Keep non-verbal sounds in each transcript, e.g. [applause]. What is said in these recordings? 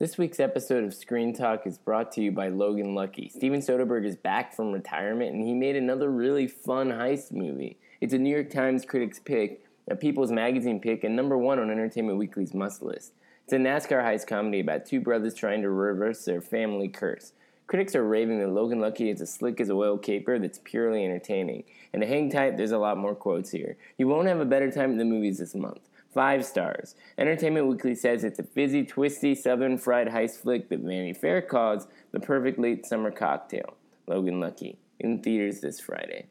This week's episode of Screen Talk is brought to you by Logan Lucky. Steven Soderbergh is back from retirement and he made another really fun heist movie. It's a New York Times critics pick, a People's Magazine pick, and number one on Entertainment Weekly's must list. It's a NASCAR heist comedy about two brothers trying to reverse their family curse. Critics are raving that Logan Lucky is as slick as a oil caper that's purely entertaining. And to hang tight, there's a lot more quotes here. You won't have a better time in the movies this month. Five stars. Entertainment Weekly says it's a fizzy, twisty, southern fried heist flick that Vanity Fair calls the perfect late summer cocktail. Logan Lucky. In theaters this Friday.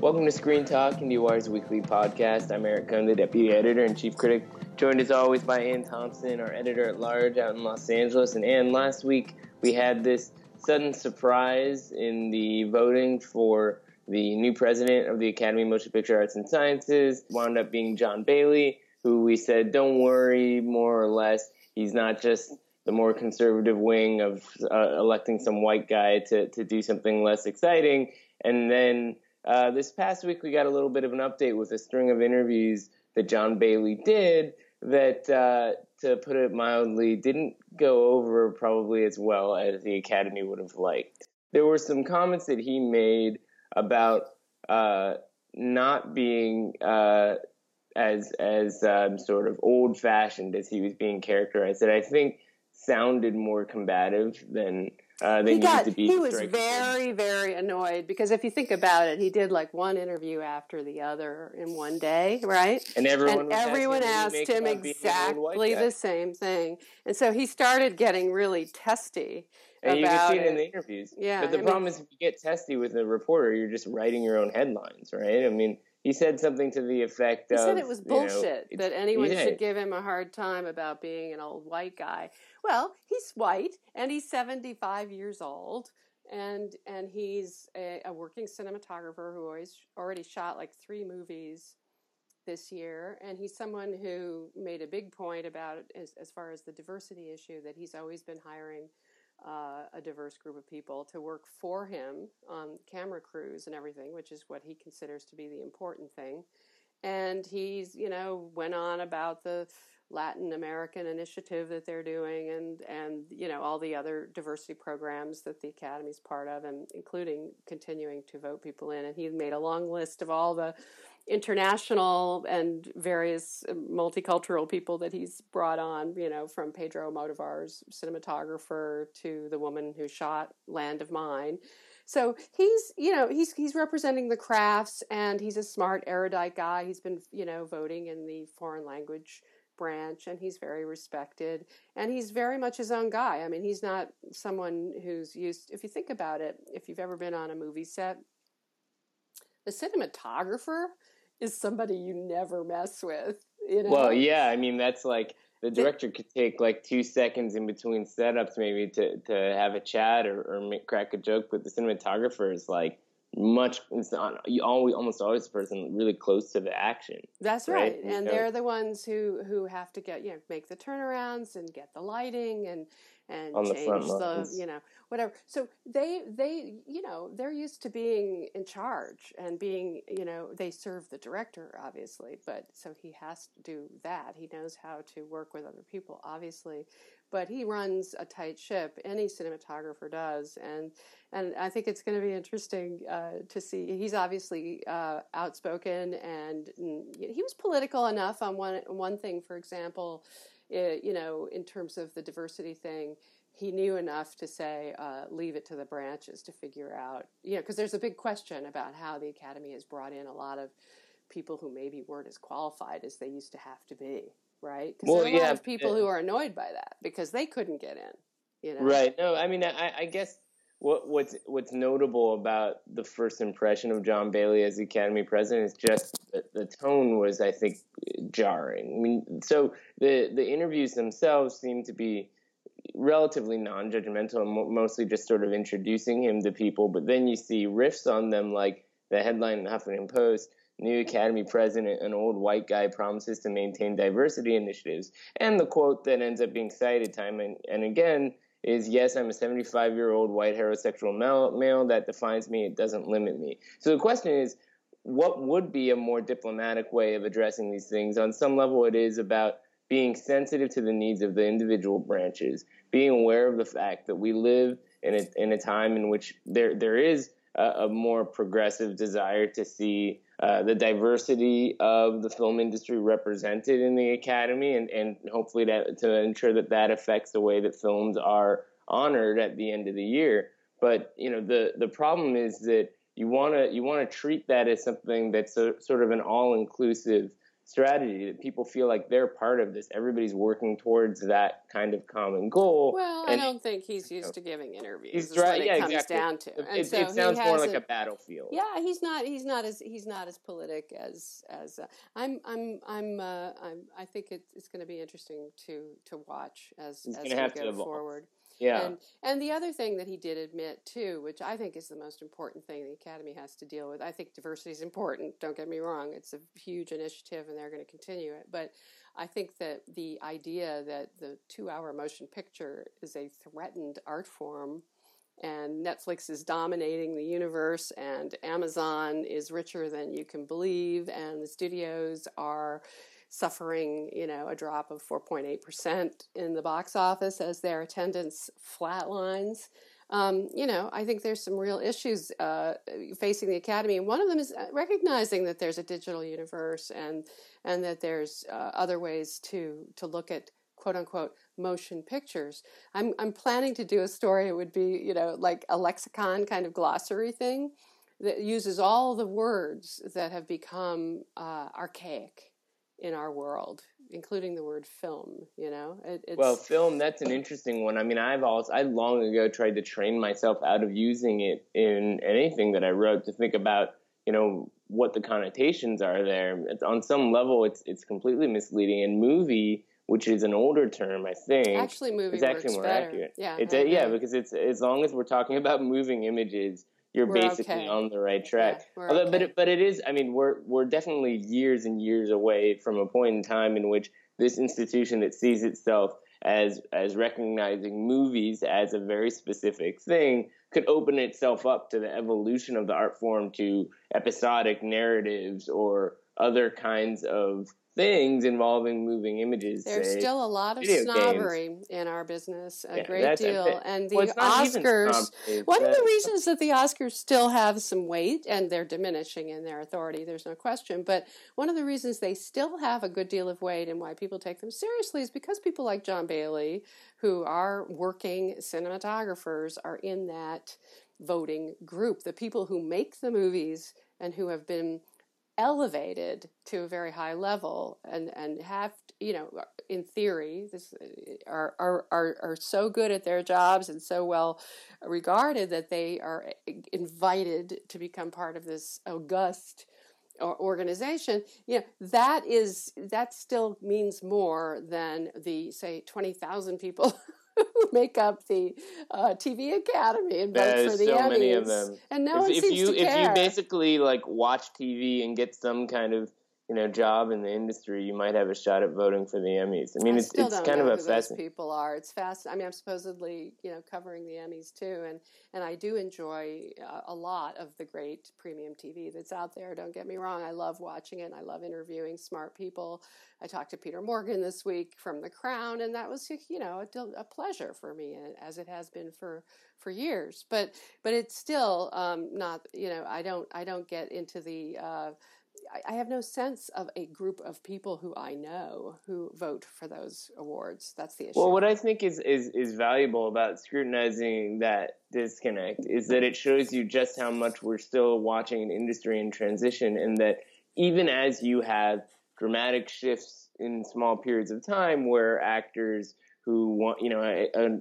Welcome to Screen Talk, IndieWire's weekly podcast. I'm Eric Kohn, the deputy editor and chief critic, joined as always by Anne Thompson, our editor at large out in Los Angeles. And Anne, last week we had this sudden surprise in the voting for the new president of the Academy of Motion Picture Arts and Sciences. Wound up being John Bailey, who we said, don't worry, more or less, he's not just the more conservative wing of uh, electing some white guy to, to do something less exciting. And then uh, this past week, we got a little bit of an update with a string of interviews that John Bailey did that, uh, to put it mildly, didn't go over probably as well as the Academy would have liked. There were some comments that he made about uh, not being uh, as as um, sort of old fashioned as he was being characterized that I think sounded more combative than uh, they he got, to be. He was very, very annoyed because if you think about it, he did like one interview after the other in one day, right? And everyone, and everyone asked him exactly the same thing, and so he started getting really testy. And you can see it in the interviews. Yeah, but the I problem mean, is, if you get testy with a reporter, you're just writing your own headlines, right? I mean, he said something to the effect of. he of, said it was you know, bullshit that anyone yeah. should give him a hard time about being an old white guy. Well, he's white and he's 75 years old and and he's a, a working cinematographer who always already shot like three movies this year and he's someone who made a big point about as, as far as the diversity issue that he's always been hiring uh, a diverse group of people to work for him on camera crews and everything, which is what he considers to be the important thing. And he's, you know, went on about the Latin American initiative that they're doing and, and, you know, all the other diversity programs that the Academy's part of, and including continuing to vote people in. And he made a long list of all the international and various uh, multicultural people that he's brought on, you know, from Pedro Almodóvar's cinematographer to the woman who shot Land of Mine. So he's, you know, he's he's representing the crafts and he's a smart, erudite guy. He's been, you know, voting in the foreign language branch and he's very respected and he's very much his own guy. I mean, he's not someone who's used if you think about it, if you've ever been on a movie set, the cinematographer is somebody you never mess with. You know? Well, yeah, I mean that's like the director could take like two seconds in between setups maybe to, to have a chat or, or make, crack a joke, but the cinematographer is like much. It's not you always almost always the person really close to the action. That's right? right, and So- they're the ones who who have to get you know make the turnarounds and get the lighting and and the change front the you know whatever. So they they you know they're used to being in charge and being you know they serve the director obviously, but so he has to do that. He knows how to work with other people obviously, but he runs a tight ship. Any cinematographer does, and and I think it's going to be interesting uh, to see. He's obviously uh, outspoken, and mm, he was political enough on one one thing. For example, uh, you know, in terms of the diversity thing, he knew enough to say, uh, leave it to the branches to figure out. You know, because there's a big question about how the academy has brought in a lot of people who maybe weren't as qualified as they used to have to be. Right? Because Well, there are a lot yeah, of people yeah. who are annoyed by that because they couldn't get in. You know, Right. No, I mean, I, I guess what what's what's notable about the first impression of John Bailey as the Academy president is just the, the tone was, I think, jarring. I mean, so the the interviews themselves seem to be relatively non-judgmental and mostly just sort of introducing him to people. But then you see riffs on them, like the headline in the Huffington Post: "New Academy president, an old white guy, promises to maintain diversity initiatives," and the quote that ends up being cited time and, and again is yes, I'm a 75 year old white heterosexual male, male. That defines me. It doesn't limit me. So the question is, what would be a more diplomatic way of addressing these things? On some level, it is about being sensitive to the needs of the individual branches, being aware of the fact that we live in a, in a time in which there there is a, a more progressive desire to see uh, the diversity of the film industry represented in the academy, and, and hopefully that, to ensure that that affects the way that films are honored at the end of the year. But you know the the problem is that you want to you want to treat that as something that's a, sort of an all inclusive strategy that people feel like they're part of this. Everybody's working towards that kind of common goal. Well, and I don't think he's used to giving interviews. He's right. Yeah, it comes exactly. down to. It, And it, so it sounds more like a, battlefield. Yeah, he's not. He's not as he's not as politic as as uh, I'm. I'm. I'm. Uh, I'm. I think it, it's going to be interesting to to watch as He's as we go forward. Yeah. And and the other thing that he did admit too, which I think is the most important thing the Academy has to deal with. I think diversity is important. Don't get me wrong; it's a huge initiative, and they're going to continue it. But I think that the idea that the two-hour motion picture is a threatened art form, and Netflix is dominating the universe, and Amazon is richer than you can believe, and the studios are suffering, you know, a drop of 4.8% in the box office as their attendance flatlines. Um, you know, I think there's some real issues uh, facing the academy, and one of them is uh, recognizing that there's a digital universe and and that there's uh, other ways to to look at quote unquote motion pictures. I'm I'm planning to do a story. It would be you know like a lexicon kind of glossary thing that uses all the words that have become uh, archaic in our world, including the word film. You know, it, it's Well, film, that's an interesting one. I mean, I've also, I long ago tried to train myself out of using it in anything that I wrote to think about, you know, what the connotations are there. It's, on some level, it's, it's completely misleading. And movie, which is an older term, I think, actually movie is actually works more better. accurate. Yeah, It's a, yeah, because it's, as long as we're talking about moving images, you're We're basically okay. on the right track. Yeah, Although, but it, but it is. I mean, we're we're definitely years and years away from a point in time in which this institution that sees itself as as recognizing movies as a very specific thing could open itself up to the evolution of the art form to episodic narratives or other kinds of things involving moving images. There's say. still a lot of video games. snobbery in our business, a Yeah, great deal. And the well, it's not even Oscars, one of the reasons that the Oscars still have some weight, and they're diminishing in their authority, there's no question, but one of the reasons they still have a good deal of weight and why people take them seriously is because people like John Bailey, who are working cinematographers, are in that voting group. The people who make the movies and who have been elevated to a very high level and and have you know uh, in theory this uh, are are are, are so good at their jobs and so well regarded that they are eh, eh, invited to become part of this august organization you know that is that still means more than the say 20,000 people [laughs] who [laughs] make up the uh, TV Academy and vote for the so Emmys. many of them. And no if, one if seems you to if care. you basically like watch TV and get some kind of you know job in the industry, you might have a shot at voting for the Emmys. I mean, I it's it's kind of a fascinating. people are. It's fast. I mean, I'm supposedly you know covering the Emmys too, and and I do enjoy uh, a lot of the great premium TV that's out there. Don't get me wrong. I love watching it. and I love interviewing smart people. I talked to Peter Morgan this week from The Crown, and that was you know a, a pleasure for me, as it has been for for years. But but it's still um, not. You know, I don't I don't get into the. Uh, I- have no sense of a group of people who I know who vote for those awards. That's the issue. Well, what I think is, is is valuable about scrutinizing that disconnect is that it shows you just how much we're still watching an industry in transition, and that even as you have dramatic shifts in small periods of time where actors who want, you know, a, a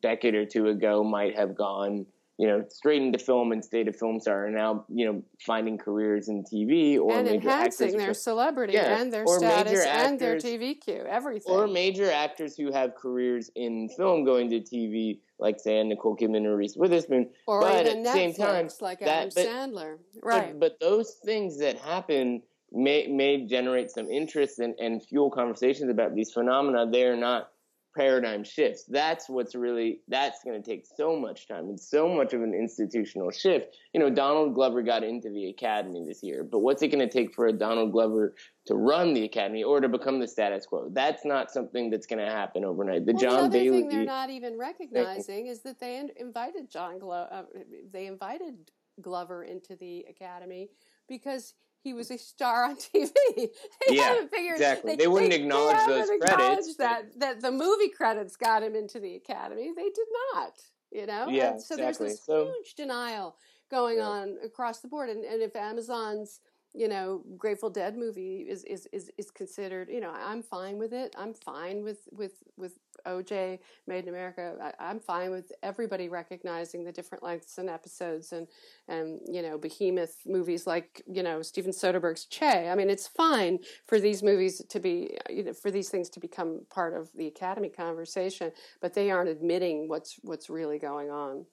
decade or two ago might have gone, you know, straight into film and stayed a film star are now, you know, finding careers in TV or and enhancing their celebrity Yeah, and their or status and their TV queue, everything. or major actors who have careers in film going to TV, like say Nicole Kidman or Reese Witherspoon. or but even at the same time, like that- Adam but- Sandler, But- right? But, those things that happen may may generate some interest and, and fuel conversations about these phenomena. They're not paradigm shifts. That's what's really that's going to take so much time and so much of an institutional shift. You know, Donald Glover got into the academy this year, but what's it going to take for a Donald Glover to run the academy or to become the status quo? That's not something that's going to happen overnight. The well, John the other Bailey thing they're not even recognizing is that they invited John Glo- uh, they invited Glover into the academy because he was a star on [laughs] TV. they Yeah, figured exactly. They wouldn't acknowledge haven't those acknowledged credits, That that the movie credits got him into the academy. They did not. You know. Yeah, And so exactly. there's this So- huge denial going Yeah. on across the board, and, and if Amazon's you know, Grateful Dead movie is, is, is, is considered, you know, I'm fine with it. I'm fine with, with, with OJ Made in America. I, I'm fine with everybody recognizing the different lengths and episodes and, and, you know, behemoth movies like, you know, Steven Soderbergh's Che. I mean, it's fine for these movies to be, you know, for these things to become part of the Academy conversation, but they aren't admitting what's, what's really going on.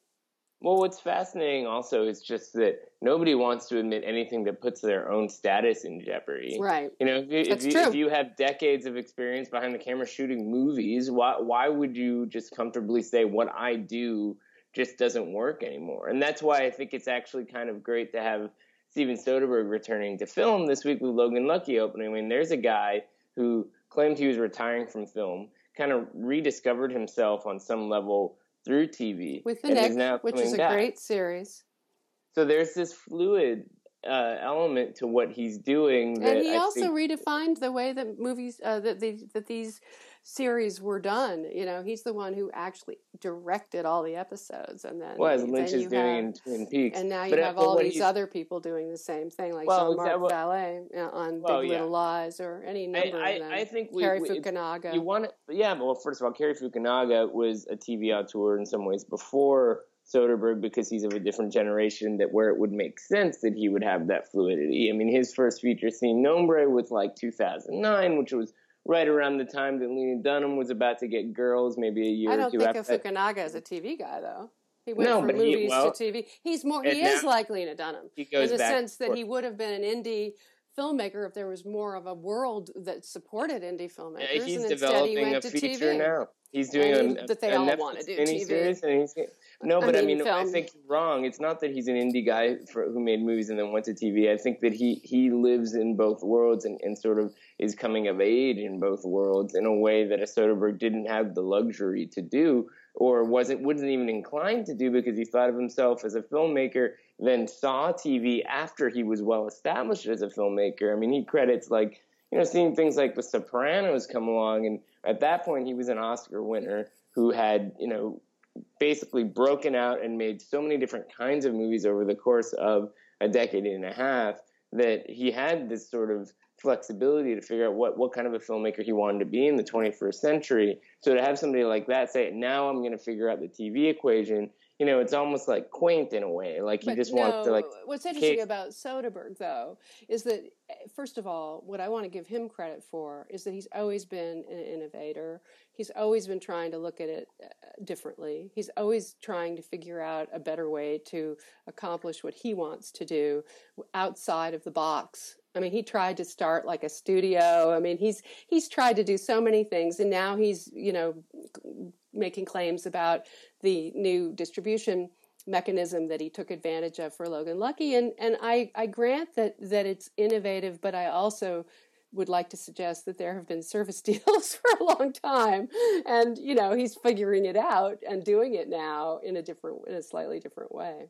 Well, what's fascinating also is just that nobody wants to admit anything that puts their own status in jeopardy. Right. You know, if you, if you, if you have decades of experience behind the camera shooting movies, why why would you just comfortably say what I do just doesn't work anymore? And that's why I think it's actually kind of great to have Steven Soderbergh returning to film this week with Logan Lucky opening. I mean, there's a guy who claimed he was retiring from film, kind of rediscovered himself on some level through TV, With The Knick, which is a great series. So there's this fluid uh, element to what he's doing. That and he I also think, redefined the way that movies uh, that the, that these series were done. You know, he's the one who actually directed all the episodes, and then well, as Lynch is doing have- in Twin Peaks. and now you But, uh, have but all these he's- other people doing the same thing, like Well, Jean-Marc that- well- Vallée uh, on Well, Big yeah. Little Lies, or any number I, of them. I, I think we, Cary we- Fukunaga. You want to, yeah. Well, first of all, Cary Fukunaga was a TV auteur in some ways before Soderbergh because he's of a different generation. That where it would make sense that he would have that fluidity. I mean, his first feature scene, Nombre, was like 2009, which was right around the time that Lena Dunham was about to get girls, maybe a year I don't think of that. Fukunaga as a TV guy, though. He went No, from but he- movies well, to TV. He's more. He is now- like Lena Dunham He goes in the sense that he would have been an indie filmmaker if there was more of a world that supported indie filmmakers. Yeah, he's and instead he developing went a to feature TV. now. He's doing And a, that they a all Netflix wanna do TV. and he's no, but I mean, mean, I think you're wrong. It's not that he's an indie guy for, who made movies and then went to TV. I think that he he lives in both worlds and, and sort of is coming of age in both worlds in a way that a Soderbergh didn't have the luxury to do, or wasn't wasn't even inclined to do because he thought of himself as a filmmaker. Then saw TV after he was well established as a filmmaker. I mean, he credits like you know, seeing things like The Sopranos come along, and at that point he was an Oscar winner who had, you know, basically broken out and made so many different kinds of movies over the course of a decade and a half that he had this sort of flexibility to figure out what, what kind of a filmmaker he wanted to be in the 21st century. So to have somebody like that say, now I'm going to figure out the TV equation, you know, it's almost like quaint in a way. Like he But just no, wants to like what's interesting case- about Soderbergh, though, is that eh, first of all, what I want to give him credit for is that he's always been an innovator. He's always been trying to look at it uh, differently. He's always trying to figure out a better way to accomplish what he wants to do outside of the box. I mean, he tried to start like a studio. I mean, he's he's tried to do so many things, and now he's you know making claims about the new distribution mechanism that he took advantage of for Logan Lucky. And and I, I grant that that it's innovative, but I also would like to suggest that there have been service [laughs] deals for a long time. And, you know, he's figuring it out and doing it now in a different in a slightly different way.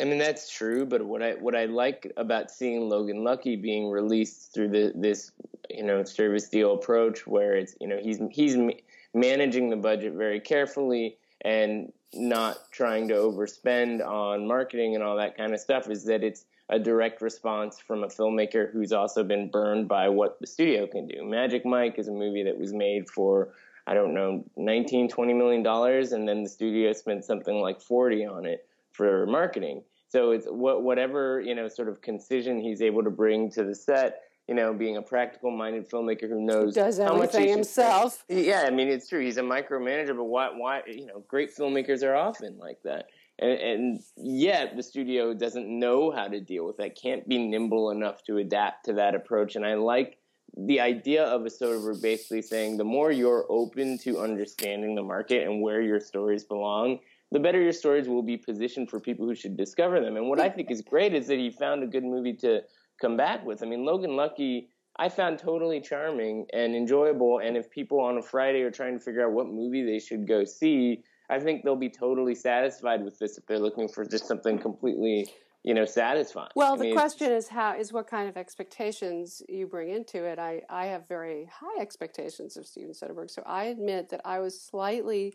I mean that's true, but what I what I like about seeing Logan Lucky being released through the this you know service deal approach, where it's you know he's he's ma- managing the budget very carefully and not trying to overspend on marketing and all that kind of stuff, is that it's a direct response from a filmmaker who's also been burned by what the studio can do. Magic Mike is a movie that was made for I don't know 19 20 million dollars and then the studio spent something like 40 on it for marketing. So it's what whatever you know sort of concision he's able to bring to the set. You know, being a practical minded filmmaker who knows Does how much he should himself. yeah, I mean it's true. He's a micromanager, but why? Why? You know, great filmmakers are often like that, and, and yet the studio doesn't know how to deal with that. Can't be nimble enough to adapt to that approach. And I like the idea of a Soderbergh basically saying the more you're open to understanding the market and where your stories belong, the better your stories will be positioned for people who should discover them. And what I think is great is that he found a good movie to come back with. I mean, Logan Lucky, I found totally charming and enjoyable. And if people on a Friday are trying to figure out what movie they should go see, I think they'll be totally satisfied with this if they're looking for just something completely, you know, satisfying. Well, I the mean, question is how is what kind of expectations you bring into it. I, I have very high expectations of Steven Soderbergh, so I admit that I was slightly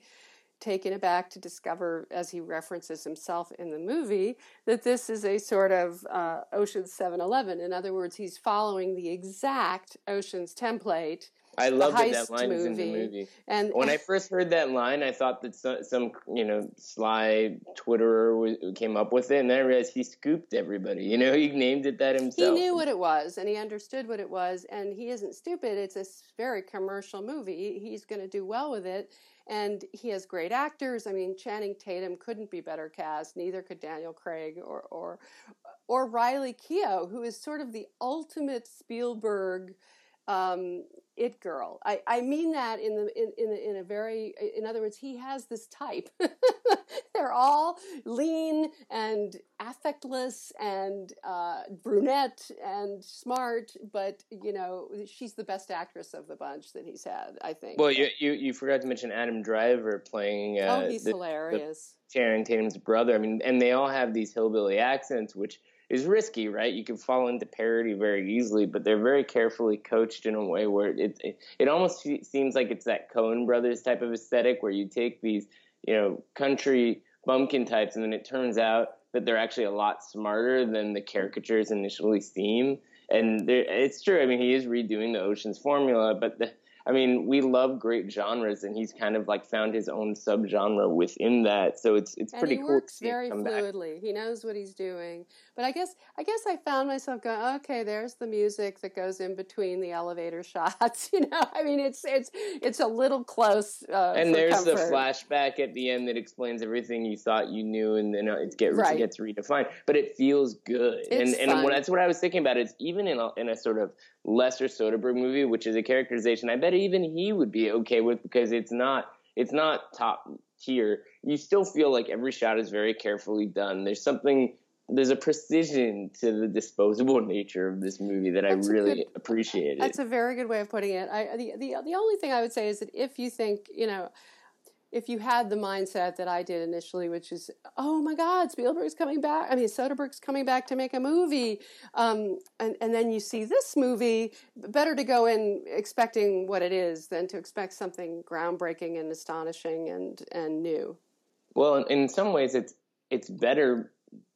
taken aback to discover, as he references himself in the movie, that this is a sort of uh, Ocean's 7-Eleven. In other words, he's following the exact Ocean's template. I love that that line is in the movie. movie. And When I first heard that line, I thought that some, some you know, sly Twitterer w- came up with it, and then I realized he scooped everybody. You know, [laughs] he named it that himself. he knew what it was and he understood what it was and he isn't stupid it's a very commercial movie he's going to do well with it and he has great actors. I mean channing tatum couldn't be better cast. Neither could daniel craig or or or riley keough who is sort of the ultimate spielberg um, it girl. I, I mean that in the in, in a- in a very in other words, he has this type. [laughs] They're all lean and affectless and uh, brunette and smart, but you know she's the best actress of the bunch that he's had. I think. Well, you, you you forgot to mention Adam Driver playing. Uh, oh, he's the- hilarious. Channing Tatum's brother. I mean, and they all have these hillbilly accents, which is risky, right? You can fall into parody very easily, but they're very carefully coached in a way where it it, it almost seems like it's that Coen Brothers type of aesthetic, where you take these you know country bumpkin types, and then it turns out that they're actually a lot smarter than the caricatures initially seem. And it's true. I mean, he is redoing the Ocean's formula, but the, I mean, we love great genres, and he's kind of like found his own subgenre within that. So it's it's and pretty he cool. works very come back. He knows what he's doing. But I guess I guess I found myself going, okay, there's the music that goes in between the elevator [laughs] shots. You know, I mean, it's it's it's a little close. Uh, And there's comfort. the flashback at the end that explains everything you thought you knew, and then it gets Right. it gets redefined. But it feels good, and It's and what, that's what I was thinking about. Is even in a, in a sort of lesser Soderbergh movie, which is a characterization, I bet even he would be okay with because it's not it's not top tier. You still feel like every shot is very carefully done. There's something. There's a precision to the disposable [laughs] nature of this movie that That's I really appreciate. appreciated. That's a very good way of putting it. I, the, the the only thing I would say is that if you think, you know, if you had the mindset that I did initially, which is, oh my God, Spielberg's coming back. I mean, Soderbergh's coming back to make a movie, um, and and then you see this movie. Better to go in expecting what it is than to expect something groundbreaking and astonishing and and new. Well, in, some ways, it's it's better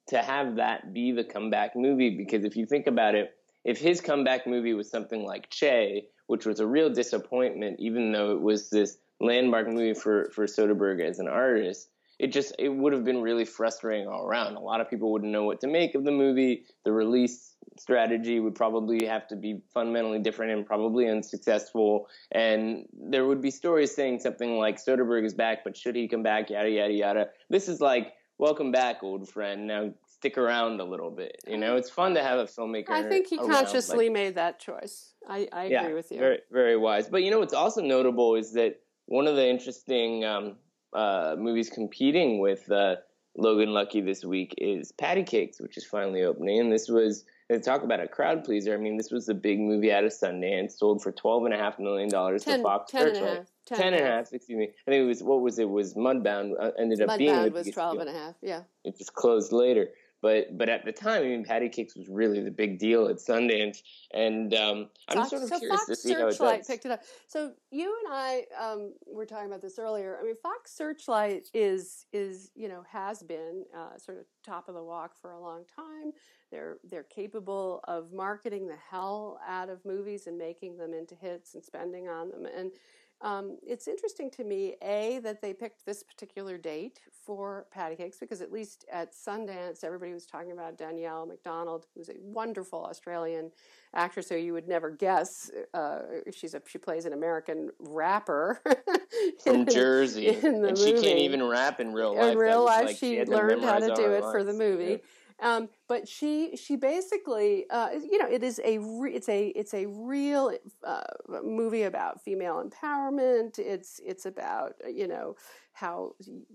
to have that be the comeback movie because if you think about it, if his comeback movie was something like Che, which was a real disappointment, even though it was this landmark movie for for Soderbergh as an artist, it just it would have been really frustrating all around. A lot of people wouldn't know what to make of the movie. The release strategy would probably have to be fundamentally different and probably unsuccessful. And there would be stories saying something like Soderbergh is back, but should he come back? Yada yada yada. This is like welcome back, old friend. Now stick around a little bit. You know, it's fun to have a filmmaker. I think he around, consciously like- made that choice. I, I yeah, agree with you. Very, very wise. But you know what's also notable is that one of the interesting um, uh, movies competing with uh, Logan Lucky this week is Patti Cakes, which is finally opening. And this was talk about a crowd pleaser. I mean, this was the big movie out of Sundance, sold for twelve and a half million dollars to Ten, Fox ten and half. Ten and a half, excuse me. I think it was what was it? Was Mudbound uh, ended up being Mudbound was biggest 12 deal and a half. Yeah. it just closed later. But but at the time, I mean, Patti Cakes was really the big deal at Sundance, and um, I'm Fox- sort of so curious Fox to see how it does. picked it up. So you and I um, were talking about this earlier. I mean, Fox Searchlight is is you know has been uh, sort of top of the walk for a long time. They're they're capable of marketing the hell out of movies and making them into hits and spending on them. And Um, it's interesting to me, A, that they picked this particular date for Patti Cakes because at least at Sundance, everybody was talking about Danielle Macdonald, who's a wonderful Australian actress who you would never guess. Uh, she's a, she plays an American rapper. [laughs] From Jersey. in and she can't even rap in real life. In real life, like she had learned how to do it for the movie. Yeah. Um, but she she basically uh, you know it is a re- it's a it's a real uh, movie about female empowerment. It's it's about you know how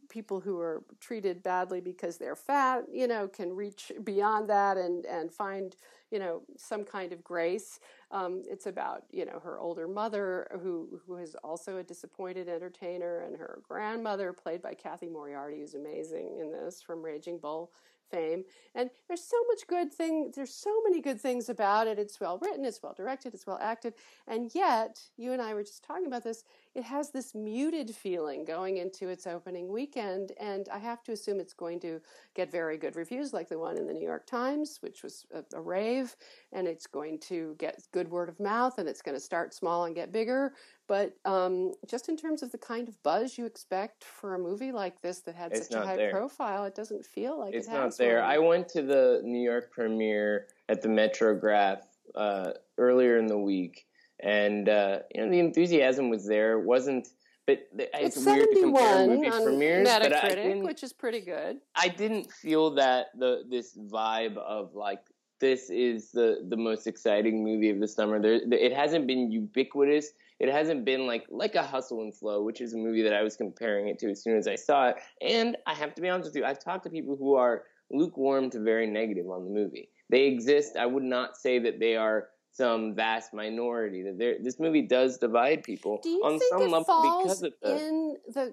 people who are treated badly because they're fat you know can reach beyond that and and find you know some kind of grace. Um, it's about you know her older mother who who is also a disappointed entertainer and her grandmother played by Cathy Moriarty who's amazing in this from Raging Bull fame. And there's so much good thing. There's so many good things about it. It's well written. It's well directed. It's well acted. And yet, you and I were just talking about this. It has this muted feeling going into its opening weekend, and I have to assume it's going to get very good reviews, like the one in the New York Times, which was a, a rave, and it's going to get good word of mouth, and it's going to start small and get bigger. But um, just in terms of the kind of buzz you expect for a movie like this that had It's such a high there. profile, it doesn't feel like It's it not there. one. I went to the New York premiere at the Metrograph uh, earlier in the week, and uh, you know the enthusiasm was there. It wasn't, but th- it's, it's, weird to compare 71 movie on premieres. But I Metacritic, which is pretty good. I didn't feel that the this vibe of like this is the the most exciting movie of the summer. There, it hasn't been ubiquitous. It hasn't been like like a Hustle and Flow, which is a movie that I was comparing it to as soon as I saw it. And I have to be honest with you, I've talked to people who are lukewarm to very negative on the movie. They exist. I would not say that they are some vast minority. That there, this movie does divide people Do you on think some it level falls because of the. in the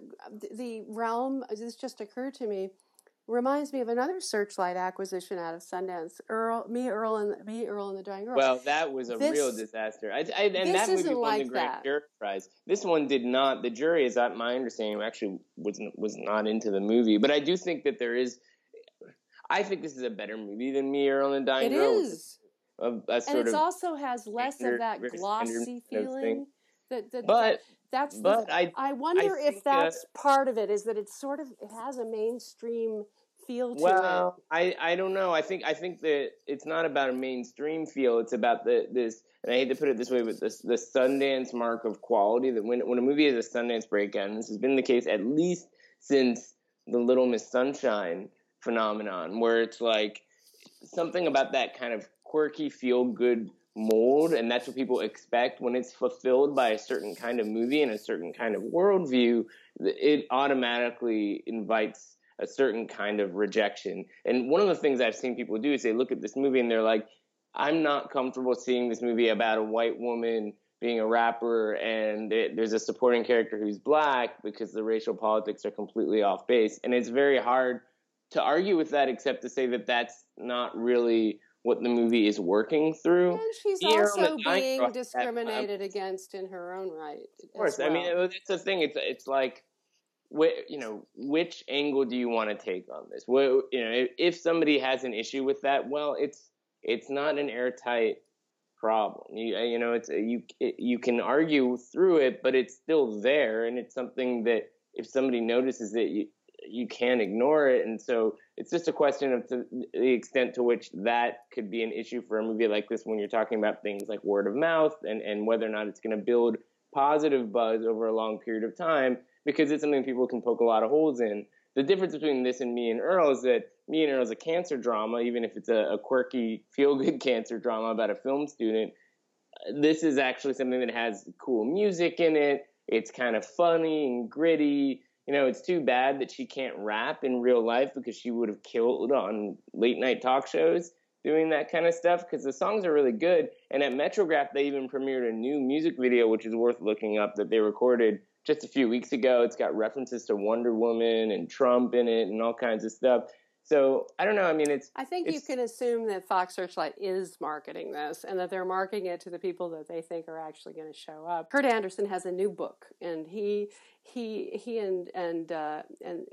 the realm? This just occurred to me. Reminds me of another Searchlight acquisition out of Sundance. Earl, me, Earl, and me, Earl, and the Dying Girl. Well, that was a This- real disaster. I, I, and that movie isn't won like the Grand that. Jury Prize. This one did not. The jury, is at my understanding, actually was was not into the movie. But I do think that there is. I think this is a better movie than Me, Earl, and the Dying it Girl. is, A, a and sort it of, also has less of that glossy of feeling. That, that, but that's the- I I wonder if think, uh, that's part of it. Is that it's sort of it has a mainstream feel to Well, I, I don't know. I think I think that it's not about a mainstream feel. It's about the this, and I hate to put it this way, but this the Sundance mark of quality. That when when a movie has a Sundance breakout, and this has been the case at least since the Little Miss Sunshine phenomenon, where it's like something about that kind of quirky, feel good mold, and that's what people expect when it's fulfilled by a certain kind of movie and a certain kind of worldview. It automatically invites a certain kind of rejection. And one of the things I've seen people do is they look at this movie and they're like, I'm not comfortable seeing this movie about a white woman being a rapper and it, there's a supporting character who's black because the racial politics are completely off base. And it's very hard to argue with that except to say that that's not really what the movie is working through. And she's also being discriminated against in her own right. Of course, I mean that's the thing. It's it's like, you know, which angle do you want to take on this? Well, you know, if, if somebody has an issue with that, well, it's it's not an airtight problem. You you know, it's you you can argue through it, but it's still there, and it's something that if somebody notices it, you you can't ignore it, and so it's just a question of the extent to which that could be an issue for a movie like this when you're talking about things like word of mouth and, and whether or not it's going to build positive buzz over a long period of time because it's something people can poke a lot of holes in. The difference between this and Me and Earl is that Me and Earl is a cancer drama, even if it's a, a quirky, feel good [laughs] cancer drama about a film student. This is actually something that has cool music in it. It's kind of funny and gritty. You know, it's too bad that she can't rap in real life because she would have killed on late night talk shows doing that kind of stuff because the songs are really good. And at Metrograph, they even premiered a new music video, which is worth looking up, that they recorded just a few weeks ago. It's got references to Wonder Woman and Trump in it and all kinds of stuff. So I don't know. I mean, it's I think you can assume that Fox Searchlight is marketing this and that they're marketing it to the people that they think are actually going to show up. Kurt Andersen has a new book, and he he he and and uh, and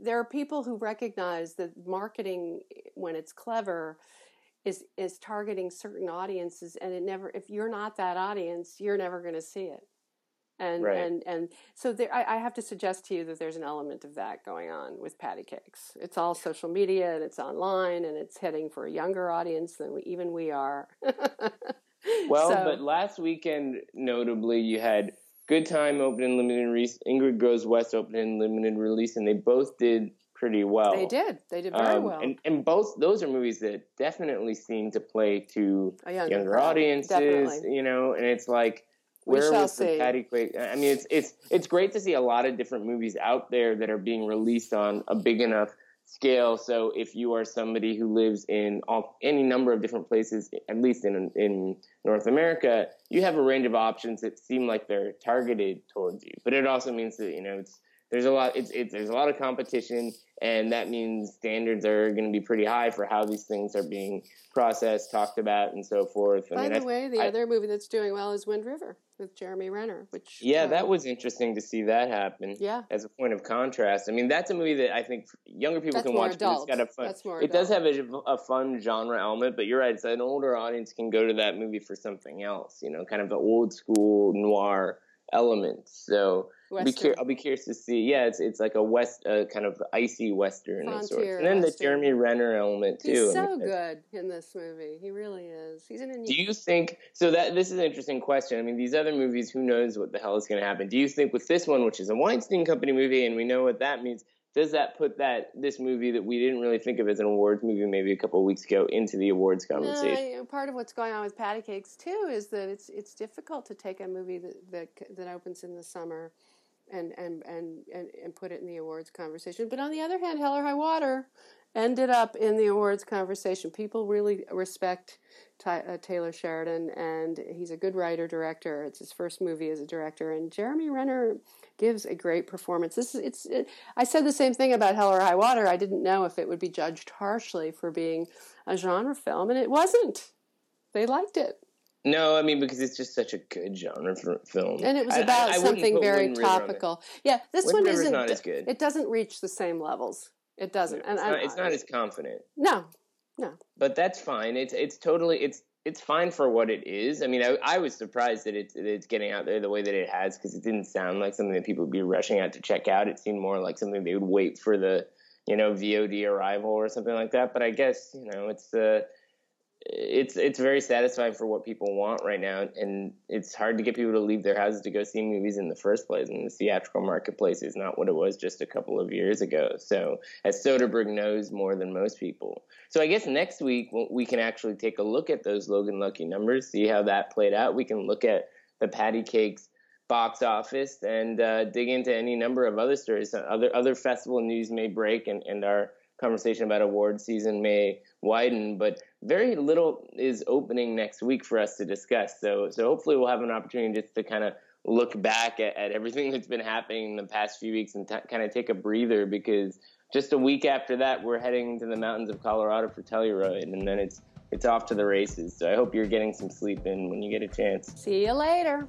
there are people who recognize that marketing, when it's clever, is is targeting certain audiences, and it never if you're not that audience, you're never going to see it. And Right. and and so there, I, I have to suggest to you that there's an element of that going on with Patti Cakes. It's all social media and it's online and it's heading for a younger audience than we, even we are. [laughs] Well, So- but last weekend, notably, you had Good Time open in limited release, Ingrid Goes West open in limited release, and they both did pretty well. they did. They did very Um, well. and, and both those are movies that definitely seem to play to A younger younger audiences, definitely. you know, and it's like where was the see. Patti Cakes? I mean, it's it's it's great to see a lot of different movies out there that are being released on a big enough scale. So if you are somebody who lives in all, any number of different places, at least in in North America, you have a range of options that seem like they're targeted towards you. But it also means that you know it's there's a lot it's, it's there's a lot of competition and that means standards are going to be pretty high for how these things are being processed talked about and so forth By mean, the I- way, the I- other movie that's doing well is Wind River with Jeremy Renner, which yeah uh, that was interesting to see that happen yeah. as a point of contrast i mean that's a movie that i think younger people That's can watch but it's adult. got a fun That's more it does have a, a fun genre element but you're right it's an older audience can go to that movie for something else you know kind of the old school noir elements so be, cur- I'll be curious to see. Yeah, it's it's like a west, uh, kind of icy western of sorts, and then the. Jeremy Renner element too. He's I so mean, good in this movie. He really is. He's an Do you think so? That this is an interesting question. I mean, these other movies, who knows what the hell is going to happen? Do you think with this one, which is a Weinstein Company movie, and we know what that means, does that put that this movie that we didn't really think of as an awards movie maybe a couple of weeks ago into the awards conversation? part of what's going on with Patti Cakes too is that it's it's difficult to take a movie that that, that opens in the summer and, and and and and put it in the awards conversation. But on the other hand, Hell or High Water ended up in the awards conversation. People really respect Ty, uh, Taylor Sheridan, and he's a good writer director. It's his first movie as a director, and Jeremy Renner gives a great performance. This is it's. It, I said the same thing about Hell or High Water. I didn't know if it would be judged harshly for being a genre film, and it wasn't. They liked it, No, I mean because it's just such a good genre for film, and it was I- I- about I wouldn't something very Wind River on topical. Yeah, this Wind one River's isn't. not as good. It doesn't reach the same levels. It doesn't, and It's I- not, it's not as confident. No, no, but that's fine. It's it's totally it's it's fine for what it is. I mean, I, I was surprised that it's that it's getting out there the way that it has because it didn't sound like something that people would be rushing out to check out. It seemed more like something they would wait for the you know VOD arrival or something like that. But I guess you know it's uh, it's it's very satisfying for what people want right now, and it's hard to get people to leave their houses to go see movies in the first place. And the theatrical marketplace is not what it was just a couple of years ago. So, as Soderbergh knows more than most people. So, I guess next week we- can actually take a look at those Logan Lucky numbers, see how that played out. We can look at the Patti Cakes box office and uh, dig into any number of other stories. Other other festival news may break, and, and our conversation about award season may widen, but very little is opening next week for us to discuss. So, so hopefully we'll have an opportunity just to kind of look back at, at everything [laughs] that's been happening in the past few weeks and t- kind of take a breather because just a week after that, we're heading to the mountains of Colorado for Telluride, and then it's it's off to the races. So I hope you're getting some sleep in when you get a chance. see you later.